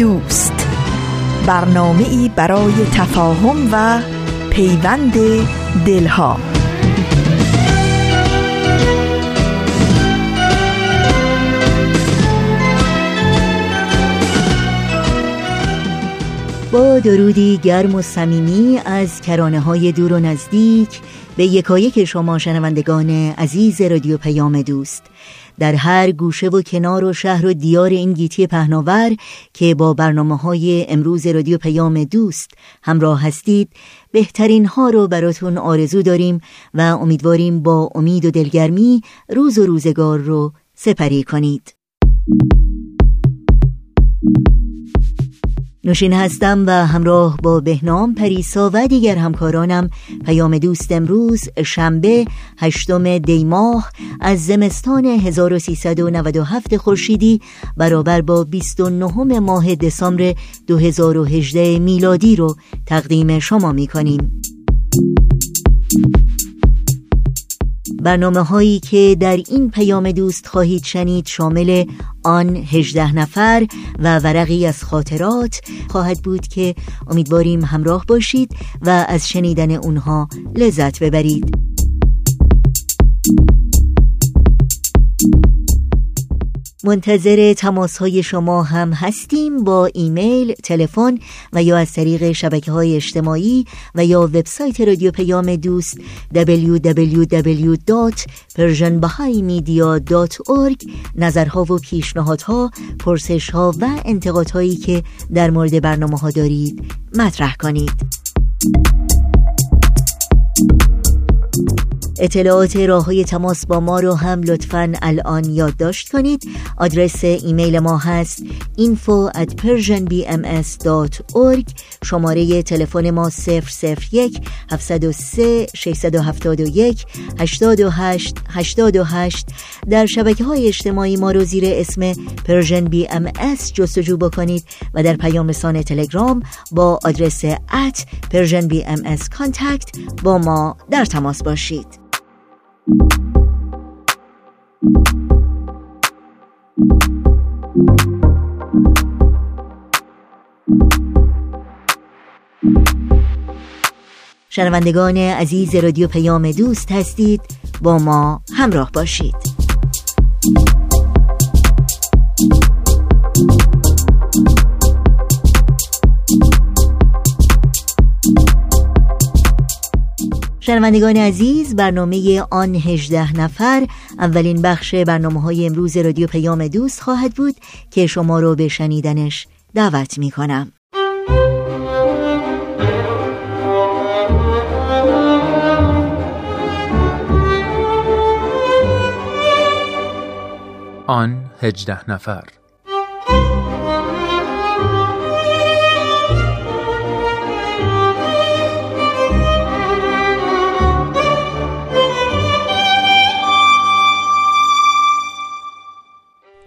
دوست. برنامه ای برای تفاهم و پیوند دلها. با درودی گرم و صمیمی از کرانه های دور و نزدیک به یکایک شما شنوندگان عزیز رادیو پیام دوست. در هر گوشه و کنار و شهر و دیار این گیتی پهناور که با برنامه های امروز رادیو پیام دوست همراه هستید بهترین ها رو براتون آرزو داریم و امیدواریم با امید و دلگرمی روز و روزگار رو سپری کنید. نوشین هستم و همراه با بهنام پریسا و دیگر همکارانم پیام دوست امروز شنبه هشتم دیماه از زمستان 1397 خورشیدی برابر با 29 ماه دسامبر 2018 میلادی رو تقدیم شما می کنیم. برنامه هایی که در این پیام دوست خواهید شنید شامل آن هجده نفر و ورقی از خاطرات خواهد بود که امیدواریم همراه باشید و از شنیدن اونها لذت ببرید. منتظر تماس های شما هم هستیم با ایمیل، تلفن و یا از طریق شبکه های اجتماعی و یا وبسایت رادیو پیام دوست www.persianbahaimedia.org نظرها و پیشنهادها، پرسشها و انتقادهایی که در مورد برنامه ها دارید مطرح کنید. اطلاعات راه های تماس با ما رو هم لطفا الان یادداشت کنید. آدرس ایمیل ما هست info at persianbms.org شماره تلفن ما 001 703 671 828 828 در شبکه های اجتماعی ما رو زیر اسم پرژن بی جستجو بکنید و در پیام رسان تلگرام با آدرس at بی ام با ما در تماس باشید. شنوندگان عزیز رادیو پیام دوست هستید با ما همراه باشید. شنوندگان عزیز برنامه آن هجده نفر اولین بخش برنامه های امروز رادیو پیام دوست خواهد بود که شما رو به شنیدنش دعوت می کنم آن هجده نفر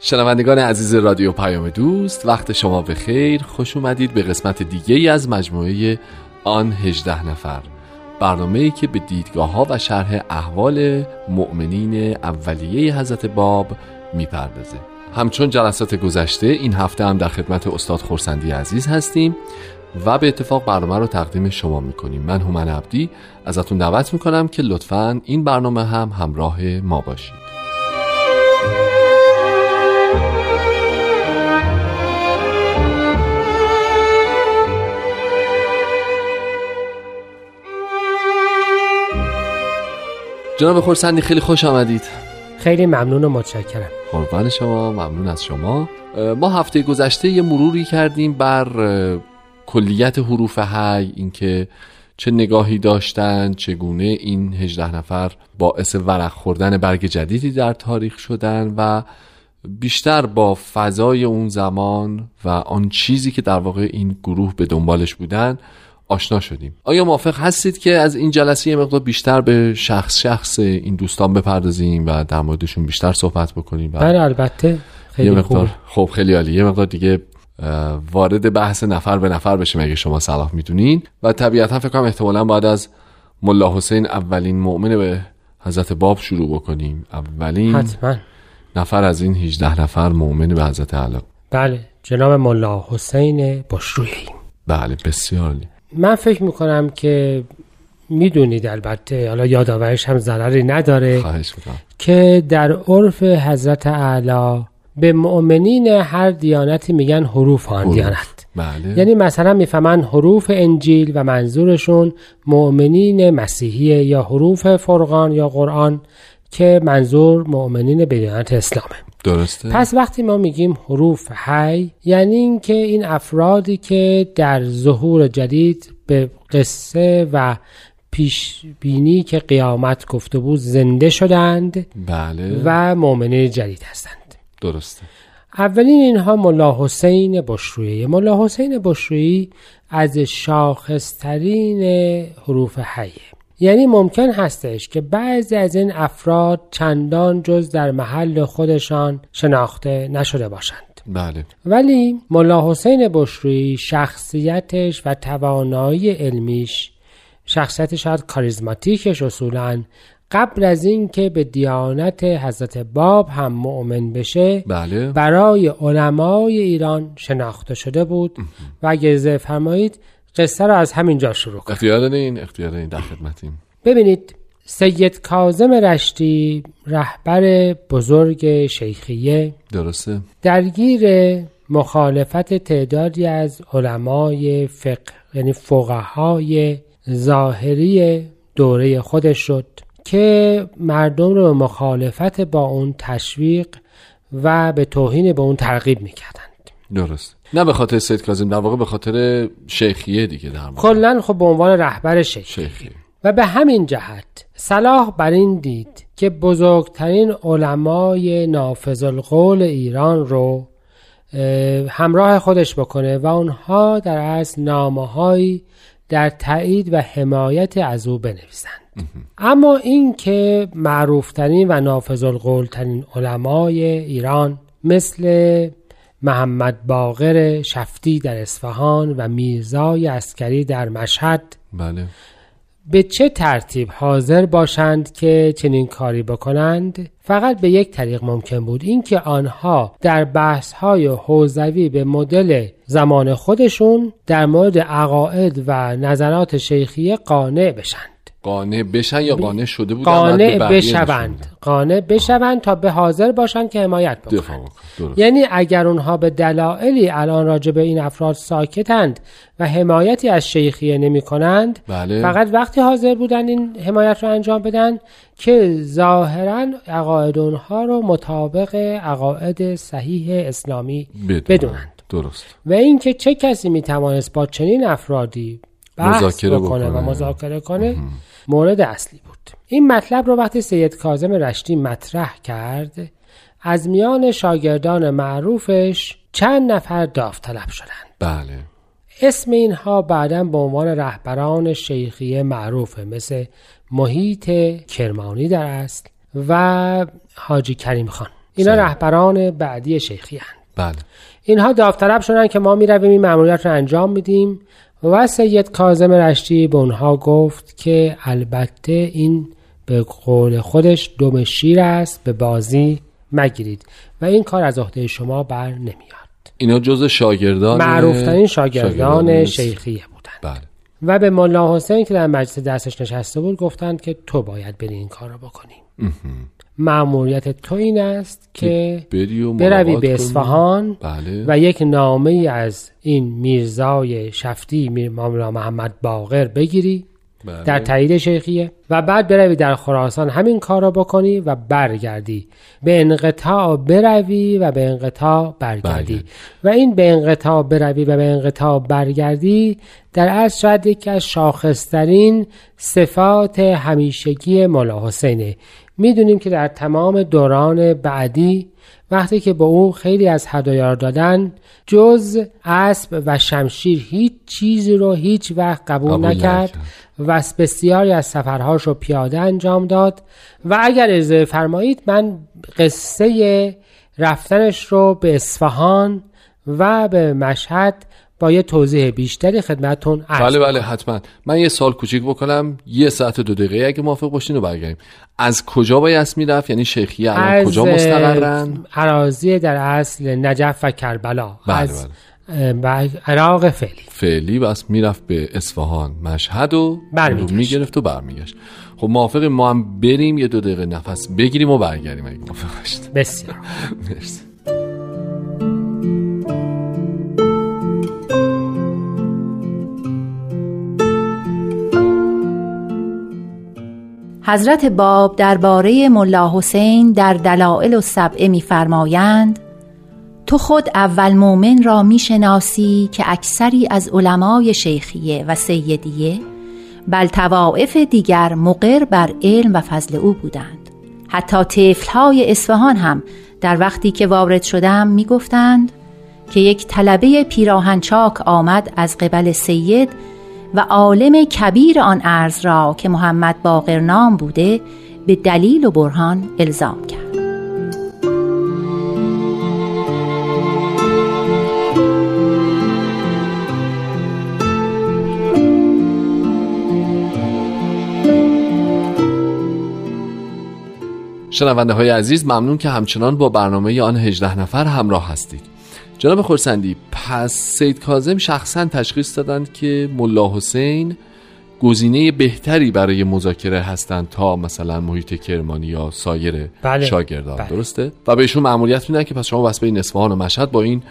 شنوندگان عزیز رادیو پیام دوست وقت شما به خیر. خوش اومدید به قسمت دیگه ای از مجموعه آن 18 نفر. برنامه ای که به دیدگاه ها و شرح احوال مؤمنین اولیه حضرت باب می‌پردازه. همچون جلسات گذشته این هفته هم در خدمت استاد خورسندی عزیز هستیم و به اتفاق برنامه رو تقدیم شما می‌کنیم. من هومن عبدی ازتون دعوت می‌کنم که لطفا این برنامه هم همراه ما باشید. جناب خورسندی خیلی خوش آمدید. خیلی ممنون و متشکرم. قربان شما ممنون از شما. ما هفته گذشته یه مروری کردیم بر کلیت حروف هی اینکه چه نگاهی داشتن چگونه این هجده نفر باعث ورق خوردن برگ جدیدی در تاریخ شدن و بیشتر با فضای اون زمان و آن چیزی که در واقع این گروه به دنبالش بودن آشنا شدیم. آیا موافق هستید که از این جلسه یه مقدار بیشتر به شخص شخص این دوستان بپردازیم و در موردشون بیشتر صحبت بکنیم بله البته. خیلی یه مقدار خوب خیلی عالی. یه مقدار دیگه وارد بحث نفر به نفر بشیم اگه شما صلاح می‌دونین. و طبیعتا فکر کنم احتمالا باید از ملا حسین اولین مؤمن به حضرت باب شروع بکنیم. اولین حتما. نفر از این 18 نفر مؤمن به حضرت علا بله جناب ملا حسین بشرویی بله بسیار عالی. من فکر می‌کنم که می‌دونید البته حالا یادآوریش هم ضرری نداره که در عرف حضرت اعلی به مؤمنین هر دیانتی میگن حروف آن حروف. دیانت. بله. یعنی مثلا می‌فهمن حروف انجیل و منظورشون مؤمنین مسیحیه یا حروف فرقان یا قرآن که منظور مؤمنین به دیانت اسلامه. درسته؟ پس وقتی ما میگیم حروف حی یعنی اینکه این افرادی که در ظهور جدید به قصه و پیش بینی که قیامت گفته بود زنده شدند بله. و مؤمنین جدید هستند. درسته. اولین اینها ملا حسین بشرویی ملا حسین بشرویی از شاخصترین حروف حیه. یعنی ممکن هستش که بعضی از این افراد چندان جز در محل خودشان شناخته نشده باشند. بله. ولی ملا حسین بشرویی شخصیتش و توانایی علمیش شخصیت شاید کاریزماتیکش اصولا قبل از اینکه به دیانت حضرت باب هم مؤمن بشه بله. برای علمای ایران شناخته شده بود. و اگر فرمایید قصه را از همینجا شروع کنم اختیار دارین؟ اختیار دارین در خدمتیم. ببینید سید کاظم رشتی رهبر بزرگ شیخیه. درسته. درگیر مخالفت تعدادی از علمای فقه یعنی فقهای ظاهری دوره خودش شد که مردم رو به مخالفت با اون تشویق و به توهین به اون ترغیب می‌کردند. درست. نه به خاطر سید کاظم در واقع به خاطر شیخیه دیگه در واقع. کلا خب به عنوان رهبر شیخ شیخیه. و به همین جهت صلاح بر این دید که بزرگترین علمای نافذ القول ایران رو اه، همراه خودش بکنه و اونها در اصل نامههایی در تایید و حمایت از او بنویسند. اما این که معروفترین و نافذ القول ترین علمای ایران مثل محمد باقر شفتی در اصفهان و میرزای اسکری در مشهد. بله. به چه ترتیب حاضر باشند که چنین کاری بکنند؟ فقط به یک طریق ممکن بود اینکه آنها در بحث های حوزوی به مدل زمان خودشون در مورد عقاید و نظرات شیخیه قانع بشند قانع بشن یا قانع شده بودن؟ قانع بشوند. قانع بشوند تا به حاضر باشند که حمایت. بکنند. یعنی اگر اونها به دلایلی الان راجع به این افراد ساکتند و حمایتی از شیخیه نمی کنند بله. فقط وقتی حاضر بودن این حمایت رو انجام بدن که ظاهرا عقاید اونها رو مطابق عقاید صحیح اسلامی بدونن. بدونند. درست. و اینکه چه کسی می توانست با چنین افرادی بحث مذاکره بکنه و. مذاکره کنه. مورد اصلی بود. این مطلب رو وقتی سید کاظم رشتی مطرح کرد از میان شاگردان معروفش چند نفر داوطلب شدند. بله. اسم اینها بعدا به عنوان رهبران شیخیه معروفه مثل محیط کرمانی در اصل و حاجی کریم خان. اینا. رهبران بعدی شیخی هن. بله. اینها داوطلب شدن که ما می‌رویم این مأموریت رو انجام میدیم. و سید کاظم رشتی به اونها گفت که البته این به قول خودش دم شیر است به بازی مگیرید و این کار از عهده شما بر نمیاد. اینا جز شاگردان معروفترین شاگردان شیخیه بودند. بله. و به ملا حسین که در مجلس دستش نشسته بود گفتند که تو باید بری این کار رو بکنی. مأموریت تو این است که بری و بروی به. اصفهان بله و یک نامه از این میرزای شفتی میر ماملا محمد باقر بگیری بله. در تایید شیخیه و بعد بروی در خراسان همین کار را بکنی و برگردی به انقطاع بروی و به انقطاع برگردی برگردی. و این به انقطاع بروی و به انقطاع برگردی در اصل شاید یکی از شاخصترین صفات همیشگی مولا حسینه می‌دونیم که در تمام دوران بعدی وقتی که به او خیلی از هدایا دادن جز اسب و شمشیر هیچ چیزی رو هیچ وقت قبول, قبول نکرد نکرد. و بسیاری از سفرهاش رو پیاده انجام داد و اگر اجازه فرمایید من قصه رفتنش رو به اصفهان و به مشهد با یه توضیح بیشتری خدمتون عرض بله بله حتما. من یه سال کوچیک بکنم یه ساعت دو دقیقه اگه موافق باشین رو برگردیم. از کجا بایست می‌رفت؟ یعنی شیخیه الان کجا مستقرن؟ عراضی در اصل نجف و کربلا. بله، از اه، عراق فعلی. فعلی بس می‌رفت به اصفهان مشهد و می‌گرفت و برمیگشت. خب موافق ما هم بریم یه دو دقیقه نفس بگیریم و برگردیم اگه موافق باشید. بسیار. مرسی. حضرت باب درباره ملا حسین در دلائل و سبعه می‌فرمایند تو خود اول مؤمن را می‌شناسی که اکثری از علمای شیخیه و سیدیه بل توائف دیگر مقر بر علم و فضل او بودند. حتی طفلهای اصفهان هم در وقتی که وارد شدم می‌گفتند که یک طلبه پیراهنچاک آمد از قبل سید و عالم کبیر آن ارز را که محمد باقر نام بوده به دلیل و برهان الزام کرد. شنونده های عزیز ممنون که همچنان با برنامه آن 18 نفر همراه هستید. جناب خورسندی پس سید کاظم شخصا تشخیص دادند که ملا حسین گزینه بهتری برای مذاکره هستند تا مثلا محیط کرمانی یا سایر بله. شاگردان بله. درسته و بهشون مأموریت میدن که پس شما واسه این اصفهان و مشهد با این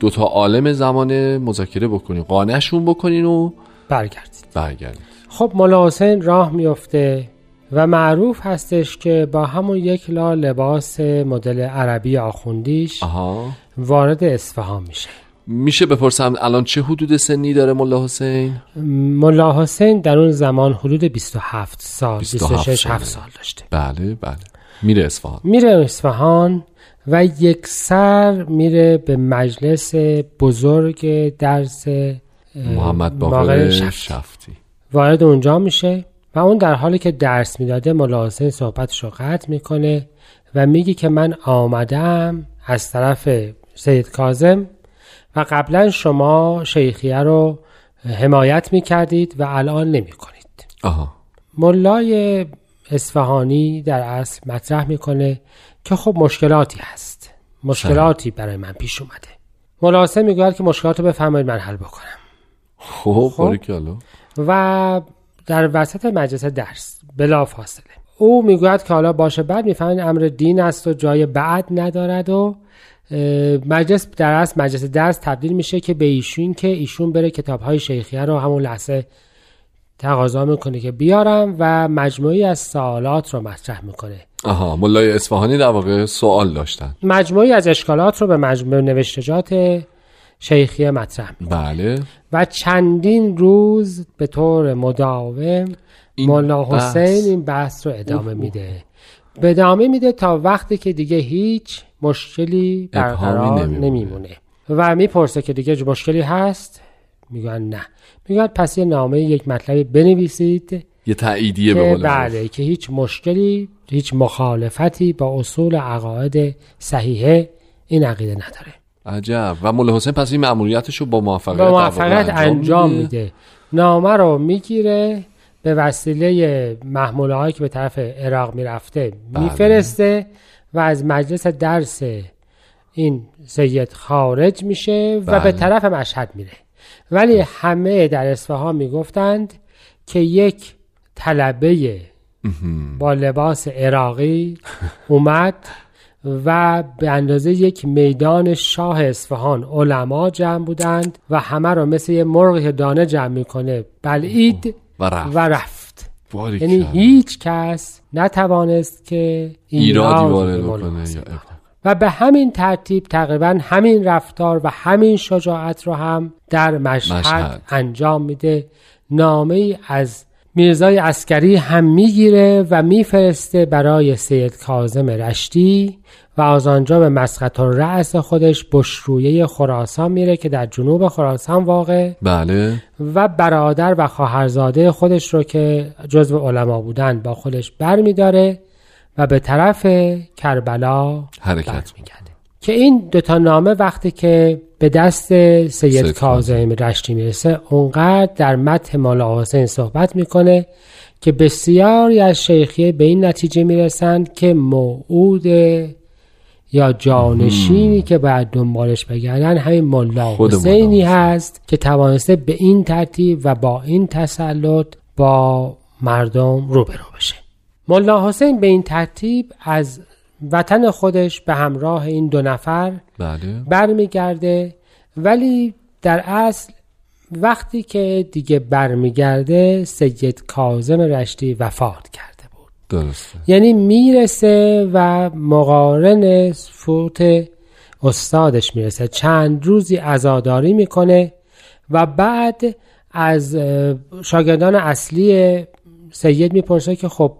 دوتا عالم زمان مذاکره بکنین قانعشون بکنین و برگردید برگردید خب مولا حسین راه میفته و معروف هستش که با همون یک لا لباس مدل عربی آخوندیش آها وارد اصفهان میشه. میشه بپرسم الان چه حدود سنی داره ملا حسین؟ ملا حسین در اون زمان حدود 27 سال 27 26 ساله. 7 سال داشته. بله بله. میره اصفهان. میره اصفهان و یک سر میره به مجلس بزرگ درس محمد باقر باقر شفتی. شفتی. وارد اونجا میشه و اون در حالی که درس می‌داده ملا حسین صحبتش رو قطع می‌کنه و میگه که من آمدم از طرف سید کازم و قبلا شما شیخیه رو حمایت می‌کردید و الان نمی‌کنید. آها. ملای اصفهانی در اصل مطرح می‌کنه که خب مشکلاتی هست. مشکلاتی برای من پیش اومده. ملا حسین می‌گوید که مشکلات رو بفرمایید من حل بکنم. خب خب. و در وسط مجلس درس بلا فاصله. او می‌گوید که حالا باشه بعد می‌فهمین امر دین است و جای بعد ندارد و مجلس در مجلس درس تبدیل میشه که به ایشون که ایشون بره کتاب های شیخیه رو همون لحظه تقاضا می‌کنه که بیارم و مجموعی از سوالات رو مطرح می‌کنه. آها ملای اصفهانی در واقع سوال داشتن. مجموعی از اشکالات رو به مجموع نوشتجات شیخیه مطرح می‌کنه. بله. و چندین روز به طور مداوم مولا. حسین این بحث رو ادامه میده. به ادامه میده تا وقتی که دیگه هیچ مشکلی برقرار نمیمونه. و می‌پرسه که دیگه مشکلی هست؟ میگن نه. میگن پس یه نامه یک مطلبی بنویسید. یه تاییدیه به. بله که هیچ مشکلی هیچ مخالفتی با اصول عقاید صحیحه این عقیده نداره. عجب. و ملا حسین پس این مأموریتش رو با موفقیت با موفقیت انجام میده؟ نامه رو می‌گیره به وسیله محموله هایی که به طرف عراق می‌رفته بله. میفرسته و از مجلس درس این سید خارج میشه و بله. به طرف مشهد میره. ولی همه در اصفهان می‌گفتند که یک طلبه با لباس عراقی اومد و به اندازه یک میدان شاه اصفهان علما جمع بودند و همه رو مثل یه مرغی که دانه جمع می‌کنه. بلعید و رفت. و رفت. یعنی هیچ کس نتوانست که ایرادی وارد بکنه. و به همین ترتیب تقریبا همین رفتار و همین شجاعت رو هم در مشهد, مشهد. انجام میده نامه ای از میرزای عسکری هم می‌گیره و میفرسته برای سید کاظم رشتی و از آنجا به مسقط رأس خودش بشرویه خراسان میره که در جنوب خراسان واقع. بله. و برادر و خواهرزاده خودش رو که جزو علما بودن با خودش بر میداره و به طرف کربلا حرکت. برمیگرده. که این دوتا نامه وقتی که به دست سید, کاظم رشتی می‌رسه اونقدر در متن مولا حسین صحبت می‌کنه که بسیاری از شیخیه به این نتیجه می‌رسند که موعود یا جانشینی که باید دنبالش بگردن همین ملا حسینی حسین. هست که توانسته به این ترتیب و با این تسلط با مردم روبرو بشه. ملا حسین به این ترتیب از وطن خودش به همراه این دو نفر بله. برمیگرده. ولی در اصل وقتی که دیگه برمیگرده سید کاظم رشتی وفات کرده بود. درسته. یعنی می‌رسه و مقارن فوت استادش می‌رسه. چند روزی عزاداری می‌کنه و بعد از شاگردان اصلی سید می‌پرسه که خب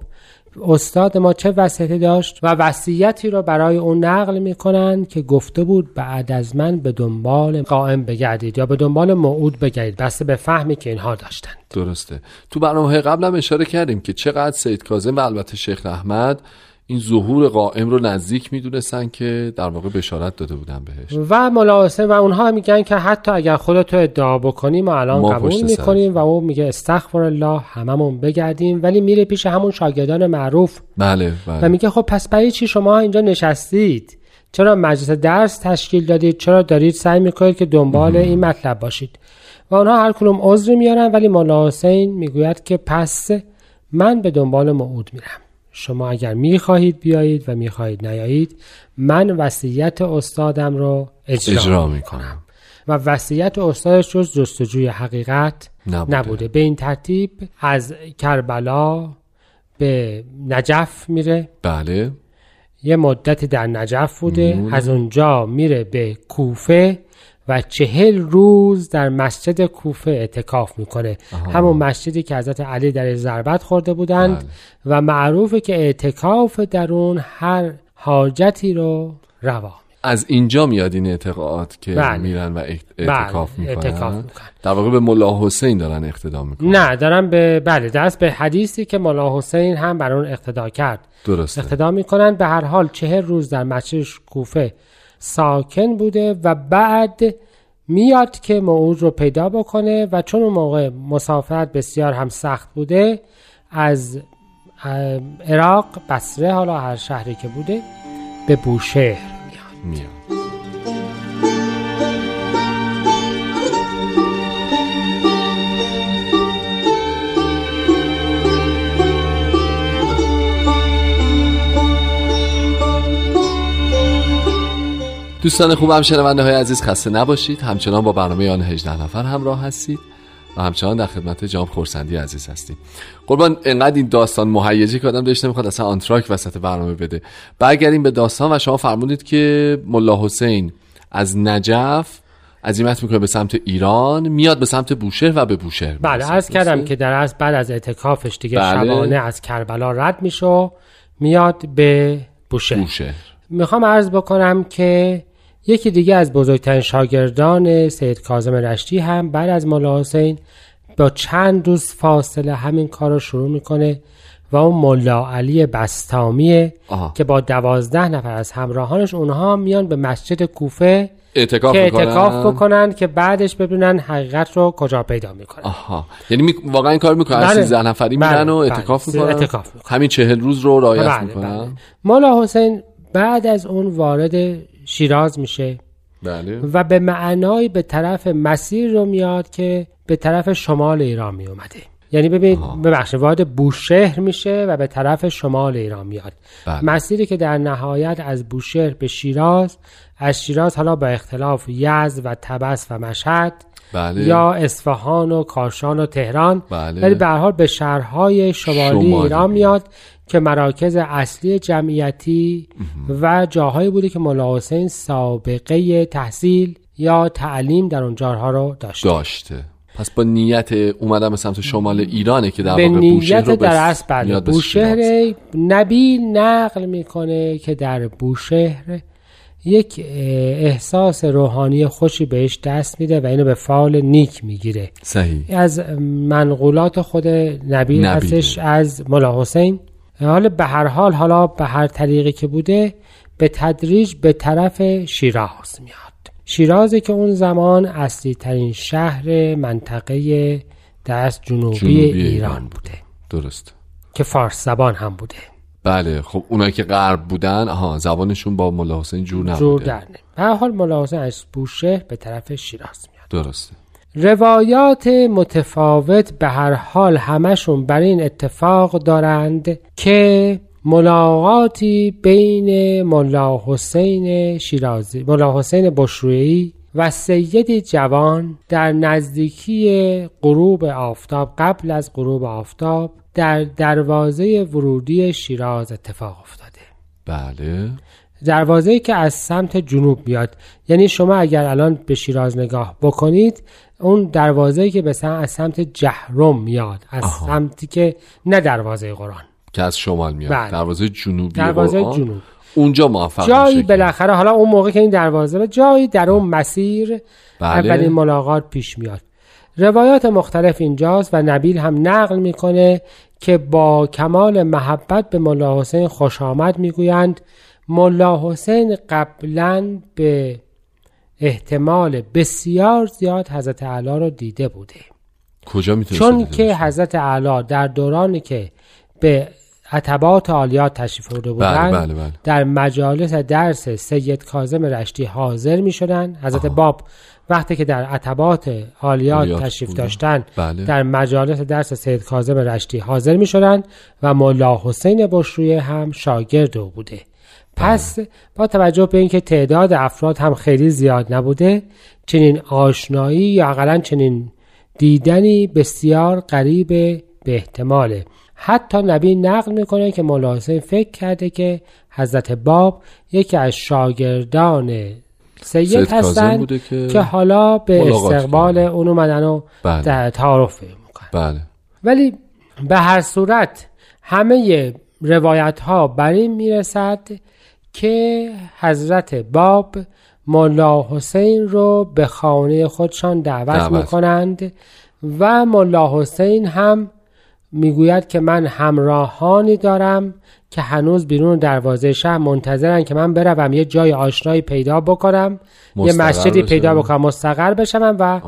استاد ما چه وصیتی داشت و وصیتی رو برای اون نقل می‌کنن که گفته بود بعد از من به دنبال قائم بگردید یا به دنبال موعود بگردید. بسته به فهمی که اینها داشتند. درسته. تو برنامه قبل هم اشاره کردیم که چقدر سید کاظم و البته شیخ احمد این ظهور قائم رو نزدیک می‌دونستن که در واقع بشارت داده بودن بهش. و مولا حسین و اونها میگن که حتی اگر خودتو ادعا بکنی ما الان ما قبول می‌کنیم و او میگه استغفر الله هممون بگردیم ولی میره پیش همون شاگردان معروف. بله و بله میگه خب پس برای چی شما اینجا نشستید؟ چرا مجلس درس تشکیل دادید؟ چرا دارید سعی می‌کنید که دنبال این مطلب باشید؟ و اونها هر کدوم عذری میارن ولی مولا حسین می‌گوید که پس من به دنبال موعود میرم. شما اگر می‌خواهید بیایید و می‌خواهید نیایید من وصیت استادم رو اجرا, اجرا می‌کنم. و وصیت استادش جز جستجوی حقیقت نبوده. نبوده. به این ترتیب از کربلا به نجف میره. بله. یه مدتی در نجف بوده. میمونه. از اونجا میره به کوفه. و چهل روز در مسجد کوفه اعتکاف می‌کنه همون مسجدی که حضرت علی در ضربت خورده بودند بله. و معروفه که اعتکاف در اون هر حاجتی رو روا. از اینجا میاد این اعتقاد که بله. میرن و اعت- اعتکاف بله، می‌کنن. در واقع به ملا حسین دارن اقتدا می‌کنن نه دارم به بله دست به حدیثی که مولا حسین هم بر اون اقتدا کرد درسته اقتدا می‌کنن به هر حال چهر روز در مسجد کوفه ساکن بوده و بعد میاد که موعود رو پیدا بکنه و چون اون موقع مسافرت بسیار هم سخت بوده از عراق بصره حالا هر شهری که بوده به بوشهر میاد. دوستان خوبم شنونده های عزیز خسته نباشید همچنان با برنامه آن 18 نفر همراه هستید و همچنان در خدمت جام خورسندی عزیز هستیم قربان انقدر این داستان مهیجی که آدم داشته می‌خواد اصلا آنتراک وسط برنامه بده برگردیم به داستان و شما فرمودید که ملا حسین از نجف عزیمت می‌کنه به سمت ایران میاد به سمت بوشهر و به بوشهر بله. عرض کردم؟ که در از بعد از اعتکافش دیگه بله. شبانه از کربلا رد میشه میاد به بوشهر بوشهر می‌خوام عرض بکنم که یکی دیگه از بزرگترین شاگردان سید کاظم رشتی هم بعد از مولا حسین با چند روز فاصله همین کار رو شروع می‌کنه و اون ملا علی بستامیه آها. که با دوازده نفر از همراهانش اونها میان به مسجد کوفه اعتکاف که می‌کنن اعتکاف بکنن که بعدش ببینن حقیقت رو کجا پیدا می‌کنن آها یعنی می... واقعا این کار می‌کنن بله. هر 13 نفری بله، میرن و بله. اعتکاف بله. می‌کنن اعتکاف می‌کنن. همین چهل روز رو رعایت بله، می‌کنن بله. مولا حسین بعد از اون وارد شیراز میشه. بله. و به معنای به طرف مسیر رو میاد که به طرف شمال ایران می اومده یعنی ببینید ببخشید وارد بوشهر میشه و به طرف شمال ایران میاد. بله. مسیری که در نهایت از بوشهر به شیراز از شیراز حالا با اختلاف یزد و تبس و مشهد بله. یا اصفهان و کاشان و تهران. بله. ولی به هر حال به شهرهای شمالی, شمالی. ایران میاد. که مراکز اصلی جمعیتی و جاهایی بوده که مولا حسین سابقه تحصیل یا تعلیم در اون جاها رو داشته. داشته. پس با نیت اومدن به سمت شمال ایرانه که در به واقع بوشهر رو در اصل بله. بوشهر. نبیل نقل می‌کنه که در بوشهر یک احساس روحانی خوشی بهش دست میده و اینو به فعال نیک می‌گیره. صحیح. از منقولات خود نبیل نبیل. هستش از مولا حسین. حالا به هر حال حالا به هر طریقی که بوده به تدریج به طرف شیراز میاد. شیرازی که اون زمان اصلی ترین شهر منطقه دست جنوبی, جنوبی ایران. ایران بوده. درست. که فارس زبان هم بوده. بله خب اونایی که غرب بودن آها زبانشون با ملا حسین جور نبوده. جور در نمی به هر حال ملا حسین از بوشهر به طرف شیراز میاد. درسته. روایات متفاوت به هر حال همشون بر این اتفاق دارند که ملاقاتی بین ملا حسین شیرازی ملا حسین بشرویی و سیدی جوان در نزدیکی غروب آفتاب قبل از غروب آفتاب در دروازه ورودی شیراز اتفاق افتاده. بله. دروازه که از سمت جنوب میاد. یعنی شما اگر الان به شیراز نگاه بکنید اون دروازه که به سمت از سمت جهرم میاد از آها. سمتی که نه دروازه قرآن که از شمال میاد بله. دروازه جنوبی دروازه قرآن. جنوب اونجا موفق جایی بالاخره حالا اون موقع که این دروازه جایی در اون مسیر بله. اولین ملاقات پیش میاد روایات مختلف اینجاست و نبیل هم نقل می‌کنه که با کمال محبت به ملا حسین خوش آمد می‌گویند ملا حسین قبلا به احتمال بسیار زیاد حضرت اعلی رو دیده بوده کجا چون که حضرت اعلی در دورانی که به عتبات عالیات تشریف برده بودند بله، بله، بله. در مجالس درس سید کاظم رشتی حاضر می شدن حضرت باب وقتی که در عتبات عالیات عالیات تشریف بودن. داشتن بله. در مجالس درس سید کاظم رشتی حاضر می شدن و ملا حسین بشرویه هم شاگرد او بوده پس با توجه به اینکه تعداد افراد هم خیلی زیاد نبوده چنین آشنایی یا اقلا چنین دیدنی بسیار قریب به احتماله حتی نبی نقل می‌کنه که مولا حسین فکر کرده که حضرت باب یکی از شاگردان سید, بوده که که حالا به استقبال. اون اومدن و بله. در تعارف می‌کنن بله ولی به هر صورت همه روایت ها بر این می‌رسد که حضرت باب ملا حسین رو به خانه خودشان دعوت, دعوت. می‌کنند و ملا حسین هم می‌گوید که من همراهانی دارم که هنوز بیرون دروازه شهر منتظرن که من بروم یه جای آشنایی پیدا بکنم یه مسجدی پیدا. بکنم مستقر بشم و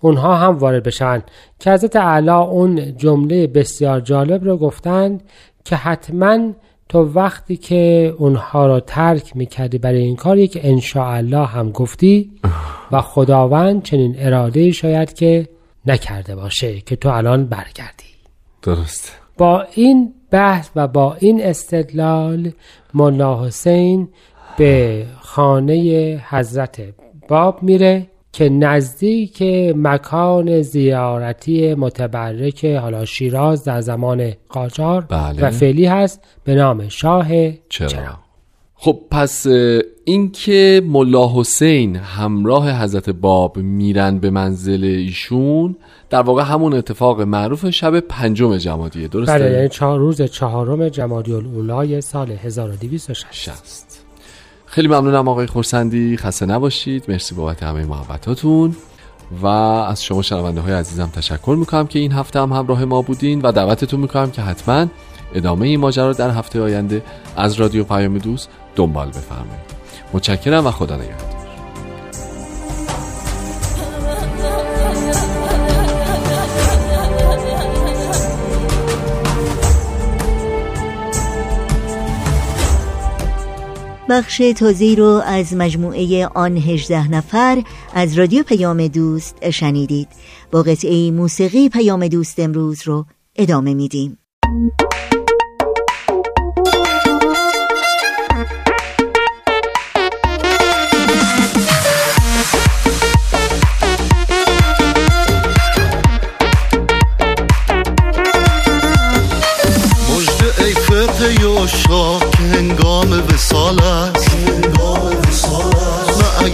اونها هم وارد بشن که حضرت اعلی اون جمله بسیار جالب رو گفتند که حتما تو وقتی که اونها رو ترک می‌کردی برای این کار یک الله هم گفتی و خداوند چنین اراده شاید که نکرده باشه که تو الان برگردی. درست. با این بحث و با این استدلال ملا حسین به خانه حضرت باب میره. که نزدیک مکان زیارتی متبرک حالا شیراز در زمان قاجار بله. و فعلی هست به نام شاه چرا, چرا. خب پس اینکه ملا حسین همراه حضرت باب میرن به منزل ایشون در واقع همون اتفاق معروف شب پنجم جمادیه درسته؟ بله یعنی چهار روز چهارم جمادی الاولای سال 1260 شست خیلی ممنونم آقای خورسندی. خسته نباشید. مرسی بابت همه محبتاتون. و از شما شنونده های عزیزم تشکر می‌کنم که این هفته هم همراه ما بودین و دعوتتون می‌کنم که حتما ادامه این ماجرا در هفته آینده از رادیو پیام دوست دنبال بفرمایید. متشکرم و خدا نگهدار. بخش تازه رو از مجموعه آن هجده نفر از رادیو پیام دوست شنیدید. با قطعه موسیقی پیام دوست امروز رو ادامه میدیم.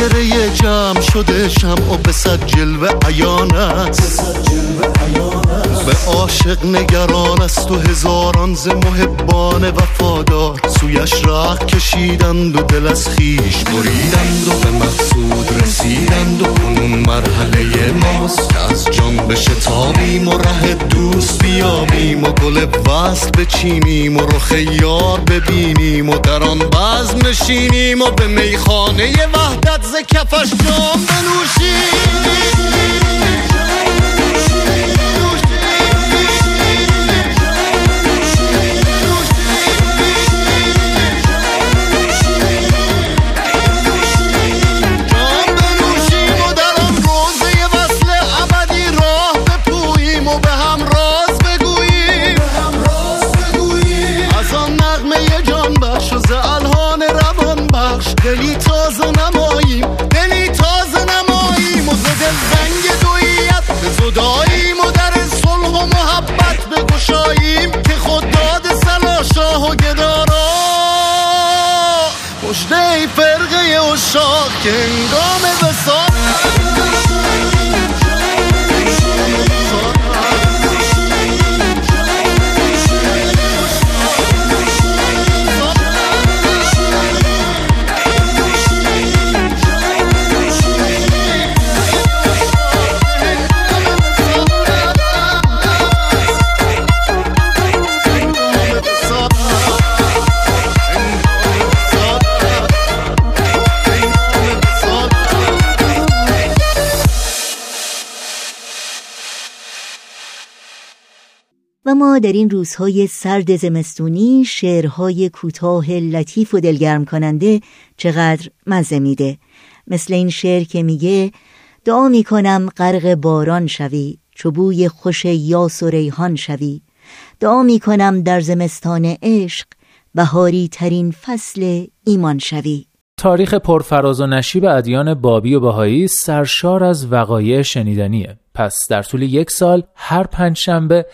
دایره جمع شده شم و به صد جلوه عیانت به عاشق نگران است و هزاران ز محبان وفادار. سویش راه کشیدند و دل از خیش بریدند و به مقصود رسیدند و کنون مرحله ماست که از جان بشتابیم و ره دوست بیابیم و گل وصل بچینیم و رخ یار ببینیم و در آن بزم نشینیم و به میخانه وحدت ز کفش جام بنوشیم. که هنگام و در این روزهای سرد زمستونی شعرهای کوتاه لطیف و دلگرم کننده چقدر مزه میده. مثل این شعر که میگه دعا می‌کنم غرق باران شوی چوبوی خوش یاس و ریحان شوی. دعا می‌کنم در زمستان عشق بهاری ترین فصل ایمان شوی. تاریخ پرفراز و نشیب ادیان بابی و بهایی سرشار از وقایع شنیدنیه. پس در طول یک سال هر پنج شنبه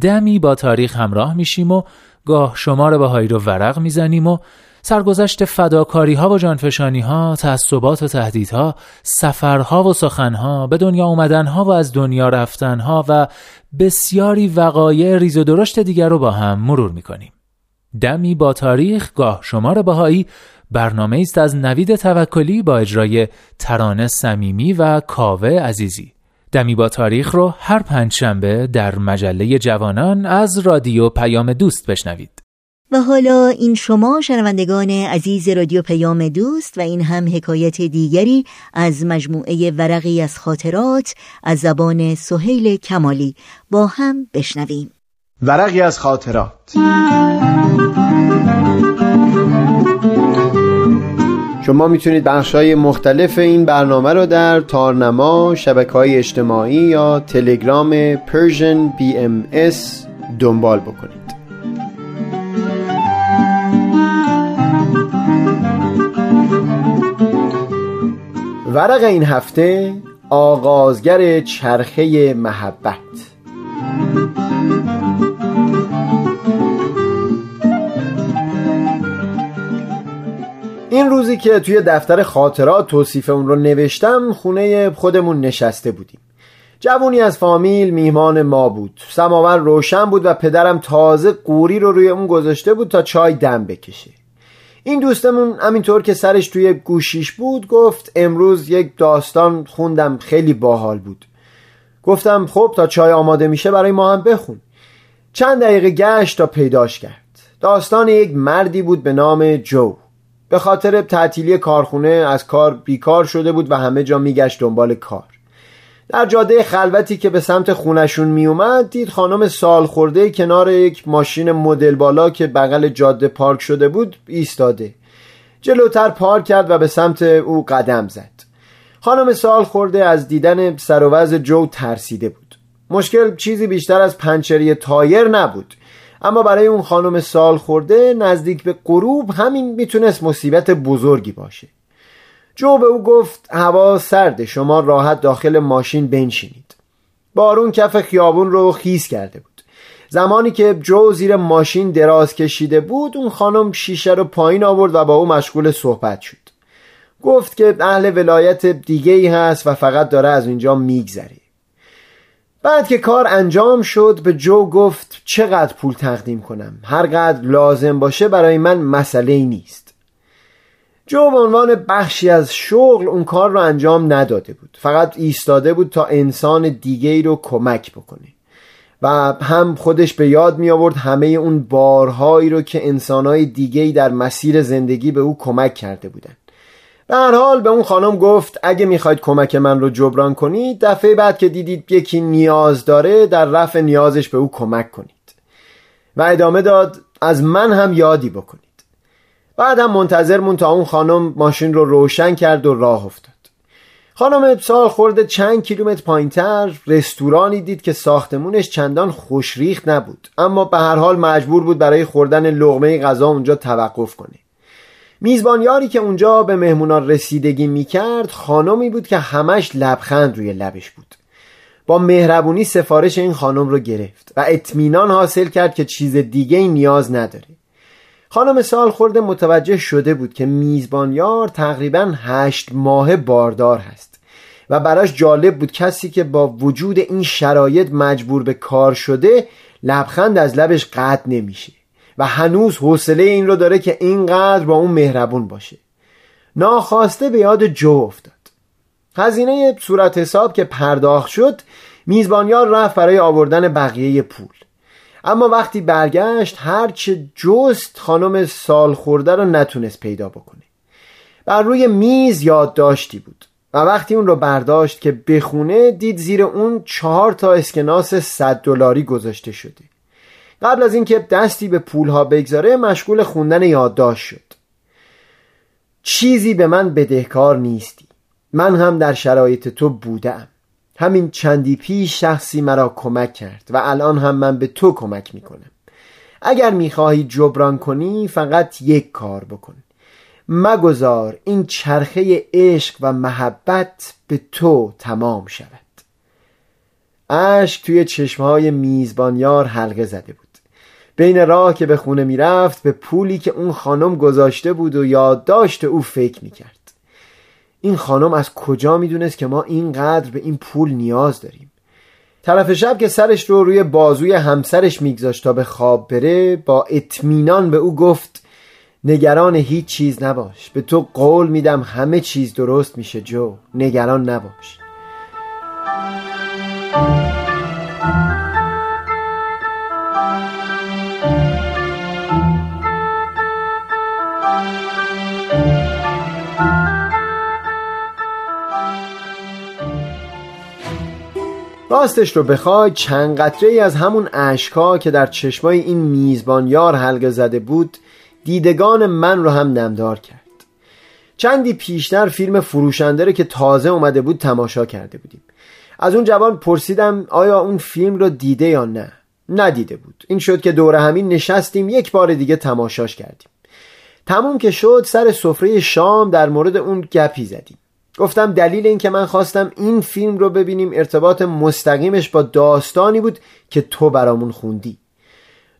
دمی با تاریخ همراه میشیم و گاه شمار بهایی رو ورق می‌زنیم و سرگذشت فداکاری ها و جانفشانی ها، تعصبات و تهدیدها، سفرها و سخنها، به دنیا اومدن ها و از دنیا رفتن ها و بسیاری وقایع ریز و درشت دیگر رو با هم مرور می‌کنیم. دمی با تاریخ گاه شمار بهایی برنامه است از نوید توکلی با اجرای ترانه صمیمی و کاوه عزیزی. دمی با تاریخ رو هر پنجشنبه در مجله جوانان از رادیو پیام دوست بشنوید. و حالا این شما شنوندگان عزیز رادیو پیام دوست و این هم حکایت دیگری از مجموعه ورقی از خاطرات از زبان سهیل کمالی با هم بشنویم ورقی از خاطرات شما می‌تونید بخش های مختلف این برنامه رو در تارنما شبکه های اجتماعی یا تلگرام Persian BMS دنبال بکنید. ورق این هفته آغازگر چرخه محبت. این روزی که توی دفتر خاطرات توصیف اون رو نوشتم خونه خودمون نشسته بودیم. جوونی از فامیل میهمان ما بود. سماور روشن بود و پدرم تازه قوری رو روی اون گذاشته بود تا چای دم بکشه. این دوستمون همینطور که سرش توی گوشیش بود گفت امروز یک داستان خوندم خیلی باحال بود. گفتم خب تا چای آماده میشه برای ما هم بخون. چند دقیقه گشت تا پیداش کرد. داستان یک مردی بود به نام جو. به خاطر تعطیلی کارخونه از کار بیکار شده بود و همه جا میگشت دنبال کار. در جاده خلوتی که به سمت خونشون میومد دید خانم سال خورده کنار یک ماشین مدل بالا که بغل جاده پارک شده بود ایستاده. جلوتر پارک کرد و به سمت او قدم زد. خانم سال خورده از دیدن سر جو ترسیده بود. مشکل چیزی بیشتر از پنچری تایر نبود. اما برای اون خانم سال خورده نزدیک به غروب همین می‌تونست مصیبت بزرگی باشه. جو به او گفت هوا سرده شما راحت داخل ماشین بنشینید. بارون کف خیابون رو خیز کرده بود. زمانی که جو زیر ماشین دراز کشیده بود اون خانم شیشه رو پایین آورد و با او مشغول صحبت شد. گفت که اهل ولایت دیگه ای هست و فقط داره از اینجا میگذره. بعد که کار انجام شد به جو گفت چقدر پول تقدیم کنم؟ هرقدر لازم باشه برای من مسئله ای نیست. جو به عنوان بخشی از شغل اون کار رو انجام نداده بود. فقط ایستاده بود تا انسان دیگه ای رو کمک بکنه. و هم خودش به یاد می آورد همه اون بارهایی رو که انسانهای دیگه ای در مسیر زندگی به او کمک کرده بودن هر حال به اون خانم گفت اگه می‌خواید کمک من رو جبران کنید دفعه بعد که دیدید یکی نیاز داره در رفع نیازش به او کمک کنید. و ادامه داد از من هم یادی بکنید. بعد هم منتظر مون تا اون خانم ماشین رو روشن کرد و راه افتاد. خانم سال خورده چند کیلومتر پایینتر رستورانی دید که ساختمونش چندان خوشریخت نبود. اما به هر حال مجبور بود برای خوردن لغمه غذا اونجا توقف کنه. میزبانیاری که اونجا به مهمونان رسیدگی می‌کرد خانمی بود که همش لبخند روی لبش بود. با مهربونی سفارش این خانم رو گرفت و اطمینان حاصل کرد که چیز دیگه نیاز نداره. خانم سال خورده متوجه شده بود که میزبانیار تقریبا هشت ماه باردار هست و براش جالب بود کسی که با وجود این شرایط مجبور به کار شده لبخند از لبش قطع نمیشه. و هنوز حوصله این رو داره که اینقدر با اون مهربون باشه. ناخواسته به یاد جو افتاد. هزینه صورت حساب که پرداخت شد میزبانیار رفت برای آوردن بقیه پول. اما وقتی برگشت هرچه جست خانم سال خورده رو نتونست پیدا بکنه. بر روی میز یادداشتی بود و وقتی اون رو برداشت که بخونه دید زیر اون چهار تا اسکناس صد دلاری گذاشته شده. قبل از اینکه دستی به پولها بگذاره مشغول خوندن یادداشت شد. چیزی به من بدهکار نیستی. من هم در شرایط تو بودم. همین چندی پیش شخصی مرا کمک کرد و الان هم من به تو کمک می‌کنم. اگر می‌خواهی جبران کنی فقط یک کار بکن. مگذار این چرخه عشق و محبت به تو تمام شود. اشک توی چشمهای میزبانیار حلقه زده بود. بین راه که به خونه می‌رفت به پولی که اون خانم گذاشته بود و یادداشت او فکر می‌کرد. این خانم از کجا می‌دونست که ما اینقدر به این پول نیاز داریم؟ طرف شب که سرش رو روی بازوی همسرش میگذاشت تا به خواب بره با اطمینان به او گفت نگران هیچ چیز نباش. به تو قول میدم همه چیز درست میشه جو. نگران نباش. راستش رو بخوای چند قطره ای از همون اشکا که در چشمای این میزبانیار حلقه زده بود دیدگان من رو هم نمدار کرد. چندی پیشتر فیلم فروشنده که تازه اومده بود تماشا کرده بودیم. از اون جوان پرسیدم آیا اون فیلم رو دیده یا نه؟ ندیده بود. این شد که دور همین نشستیم یک بار دیگه تماشاش کردیم. تموم که شد سر سفره شام در مورد اون گپی زدیم. گفتم دلیل این که من خواستم این فیلم رو ببینیم ارتباط مستقیمش با داستانی بود که تو برامون خوندی.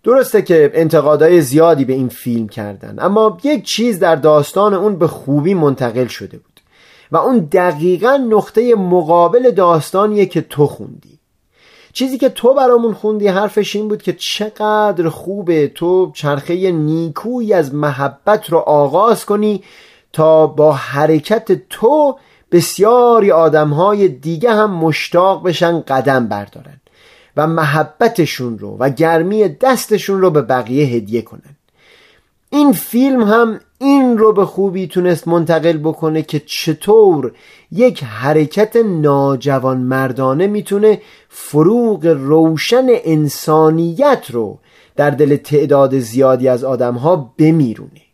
درسته که انتقادهای زیادی به این فیلم کردن اما یک چیز در داستان اون به خوبی منتقل شده بود و اون دقیقا نقطه مقابل داستانیه که تو خوندی. چیزی که تو برامون خوندی حرفش این بود که چقدر خوبه تو چرخه نیکویی از محبت رو آغاز کنی تا با حرکت تو بسیاری آدمهای دیگه هم مشتاق بشن قدم بردارن و محبتشون رو و گرمی دستشون رو به بقیه هدیه کنن. این فیلم هم این رو به خوبی تونست منتقل بکنه که چطور یک حرکت ناجوان مردانه می‌تونه فروغ روشن انسانیت رو در دل تعداد زیادی از آدمها بمیرونه.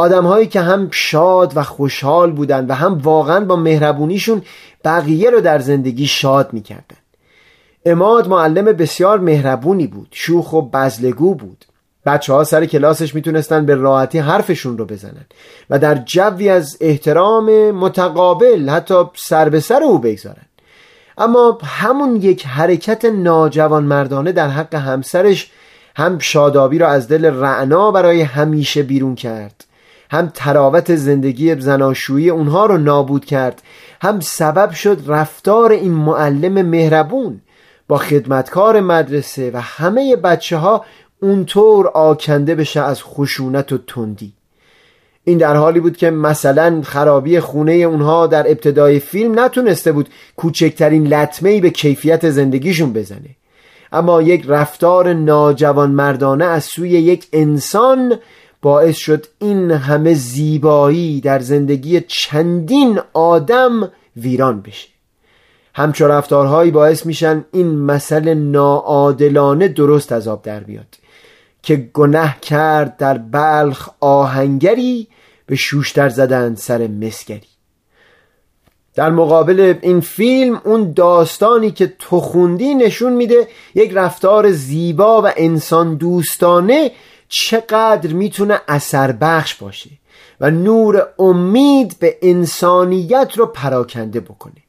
آدمهایی که هم شاد و خوشحال بودن و هم واقعا با مهربونیشون بقیه رو در زندگی شاد می‌کردن. اماد معلم بسیار مهربونی بود شوخ و بزلگو بود. بچه ها سر کلاسش می‌تونستن به راحتی حرفشون رو بزنن و در جوی از احترام متقابل حتی سر به سر او بگذارن. اما همون یک حرکت ناجوان مردانه در حق همسرش هم شادابی را از دل رعنا برای همیشه بیرون کرد. هم تراوت زندگی زناشویی اونها رو نابود کرد هم سبب شد رفتار این معلم مهربون با خدمتکار مدرسه و همه بچه ها اونطور آکنده بشه از خشونت و تندی. این در حالی بود که مثلا خرابی خونه اونها در ابتدای فیلم نتونسته بود کوچکترین لطمه به کیفیت زندگیشون بزنه. اما یک رفتار ناجوان مردانه از سوی یک انسان باعث شد این همه زیبایی در زندگی چندین آدم ویران بشه. همچو رفتارهایی باعث میشن این مسئله ناعادلانه درست از آب در بیاد که گنه کرد در بلخ آهنگری به شوشتر زدن سر مسگری. در مقابل این فیلم اون داستانی که تو خوندی نشون میده یک رفتار زیبا و انسان دوستانه چقدر می‌تونه اثر بخش باشه و نور امید به انسانیت رو پراکنده بکنه.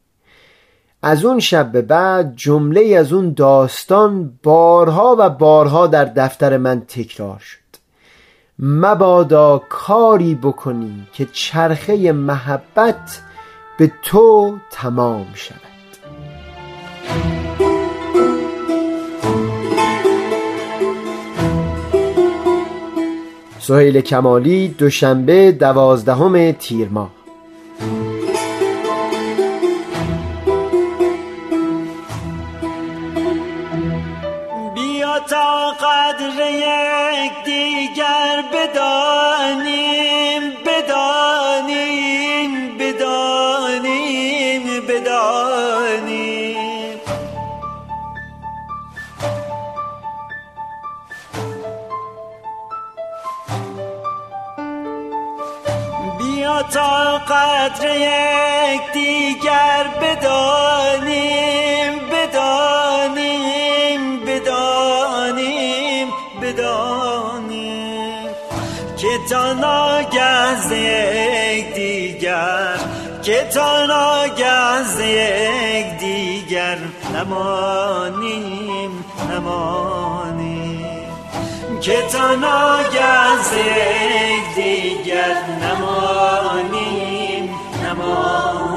از اون شب به بعد جمله از اون داستان بارها و بارها در دفتر من تکرار شد. مبادا کاری بکنی که چرخه محبت به تو تمام شود. سهیل کمالی دوشنبه دوازدهم تیر ماه. بیا تا قدر یک دیگر بدانیم قدر یک دیگر بدانیم بدانیم بدانیم بدانیم که تا ناگه ز یک دیگر که تا ناگه ز یک دیگر نمانیم نمانیم. که تا ناگه ز یک دیگر نمانیم. نمانیم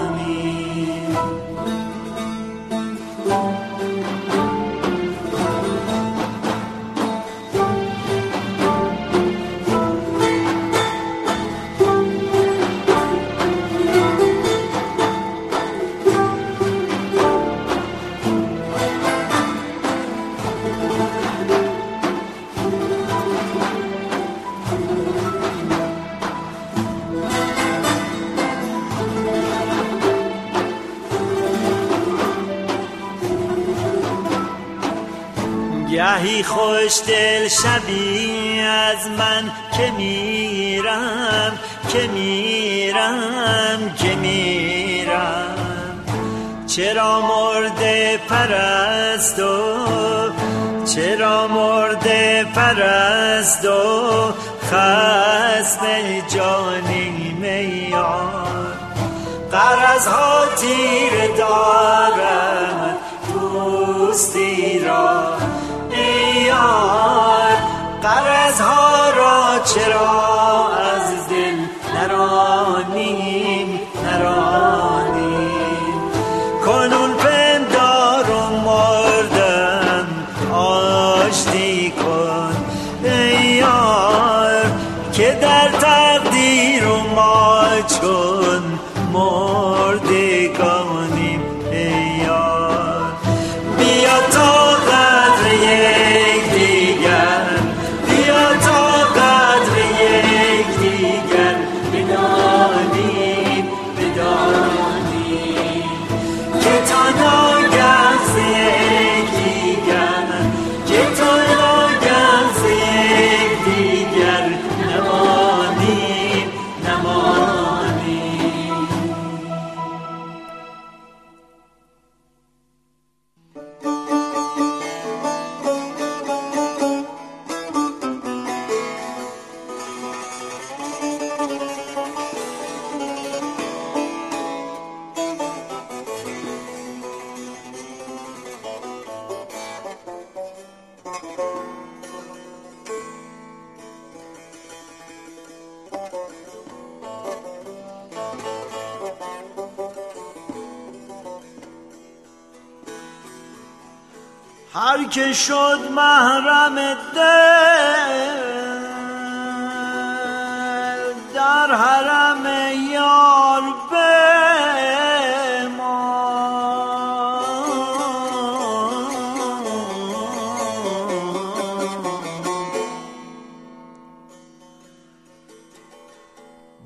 گهی خوش دل شبی از من که میرم که میرم که میرم. چرا مرده پرست و چرا مرده پرست و خسته جانی میار قرض ها تیر دارد. را چرا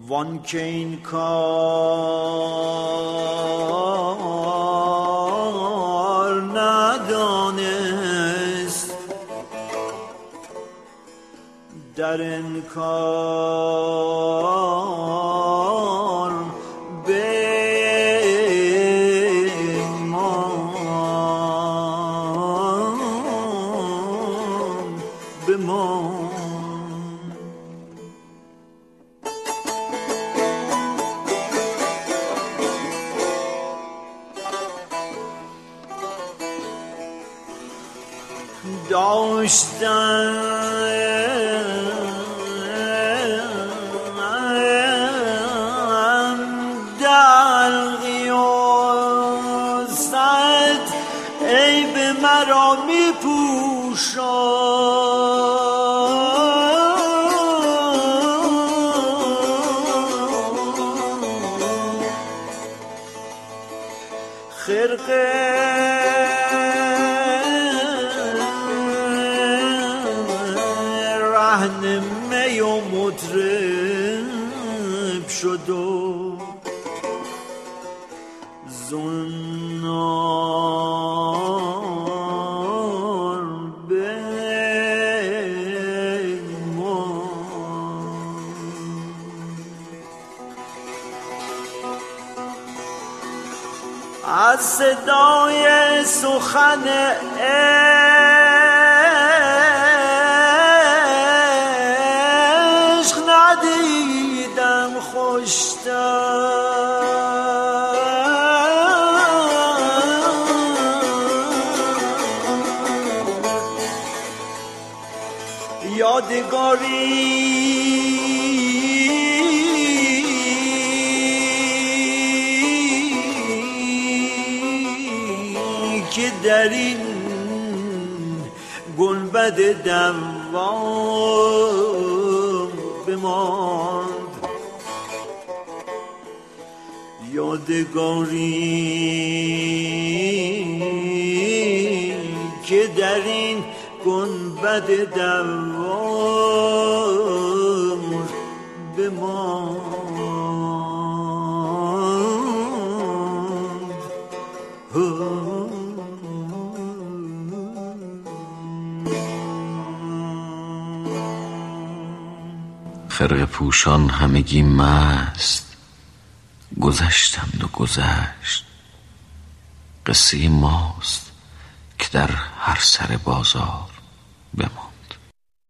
وان که این بمان از صدای سخن گنبد دوام بماند. یادگاری که در این گنبد دوام خرق پوشان همگی مست. گذشتند و گذشت. قصه ماست که در هر سر بازار بماند.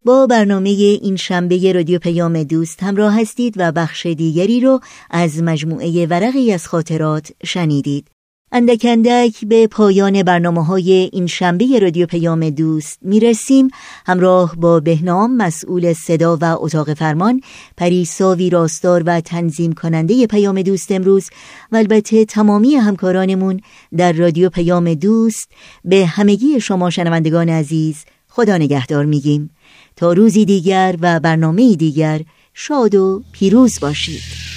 با برنامه این شنبه رادیو پیام دوست همراه هستید و بخش دیگری رو از مجموعه ورقی از خاطرات شنیدید. اندک اندک به پایان برنامه های این شنبه رادیو پیام دوست می‌رسیم. همراه با بهنام مسئول صدا و اتاق فرمان پریسا ویراستار و تنظیم کننده پیام دوست امروز و البته تمامی همکارانمون در رادیو پیام دوست به همگی شما شنوندگان عزیز خدا نگهدار میگیم. تا روزی دیگر و برنامه دیگر شاد و پیروز باشید.